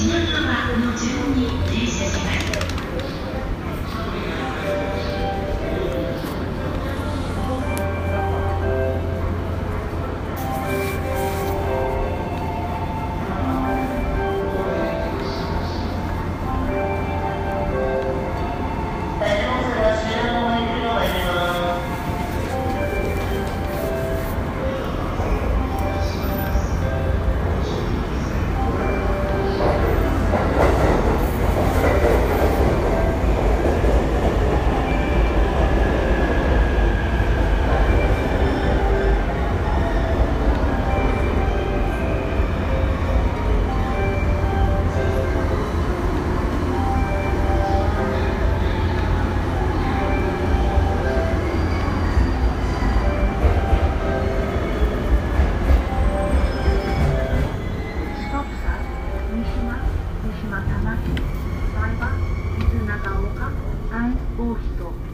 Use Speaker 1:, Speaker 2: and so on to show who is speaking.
Speaker 1: Snickers! 岡安大人。